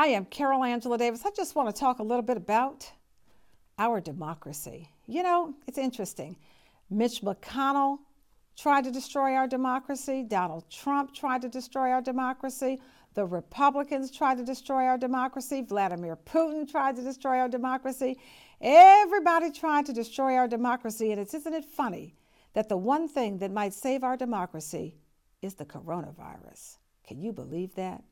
I am Carol Angela Davis. I just want to talk a little bit about our democracy. You know, it's interesting. Mitch McConnell tried to destroy our democracy, Donald Trump tried to destroy our democracy, the Republicans tried to destroy our democracy, Vladimir Putin tried to destroy our democracy. Everybody tried to destroy our democracy, and it's isn't it funny that the one thing that might save our democracy is the coronavirus. Can you believe that?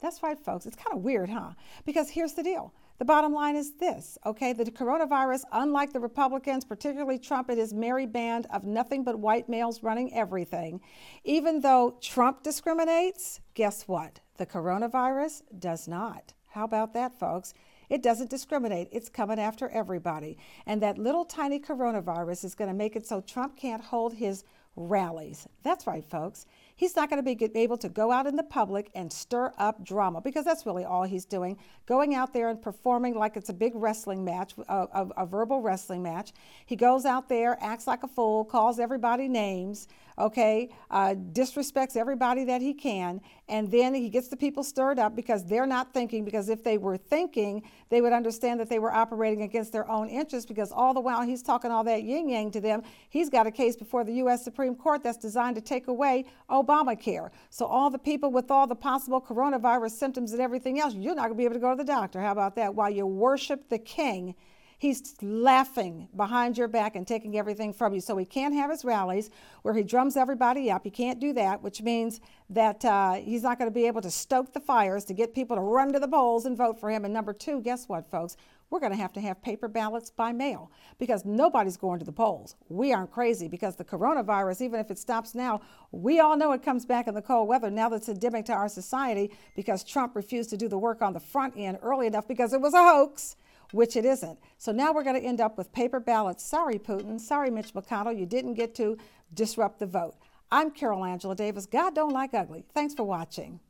That's right, folks. It's kind of weird, huh? Because here's the deal. The bottom line is this, okay? The coronavirus, unlike the Republicans, particularly Trump and his merry band of nothing but white males running everything, even though Trump discriminates, guess what? The coronavirus does not. How about that, folks? It doesn't discriminate. It's coming after everybody. And that little tiny coronavirus is going to make it so Trump can't hold his rallies. That's right, folks. He's not going to be able to go out in the public and stir up drama because that's really all he's doing. Going out there and performing like it's a big wrestling match, a, a, a verbal wrestling match. He goes out there, acts like a fool, calls everybody names, okay, uh, disrespects everybody that he can, and then he gets the people stirred up because they're not thinking. Because if they were thinking, they would understand that they were operating against their own interests. Because all the while he's talking all that yin yang to them, he's got a case before the U.S. Supreme Court that's designed to take away Obamacare. So all the people with all the possible coronavirus symptoms and everything else, you're not going to be able to go to the doctor. How about that? While you worship the king He's laughing behind your back and taking everything from you. So he can't have his rallies where he drums everybody up. He can't do that, which means that uh, he's not going to be able to stoke the fires to get people to run to the polls and vote for him. And number two, guess what, folks? We're going to have to have paper ballots by mail because nobody's going to the polls. We aren't crazy because the coronavirus, even if it stops now, we all know it comes back in the cold weather now that's endemic to our society because Trump refused to do the work on the front end early enough because it was a hoax which it isn't. So now we're going to end up with paper ballots. Sorry, Putin. Sorry, Mitch McConnell. You didn't get to disrupt the vote. I'm Carol Angela Davis. God don't like ugly. Thanks for watching.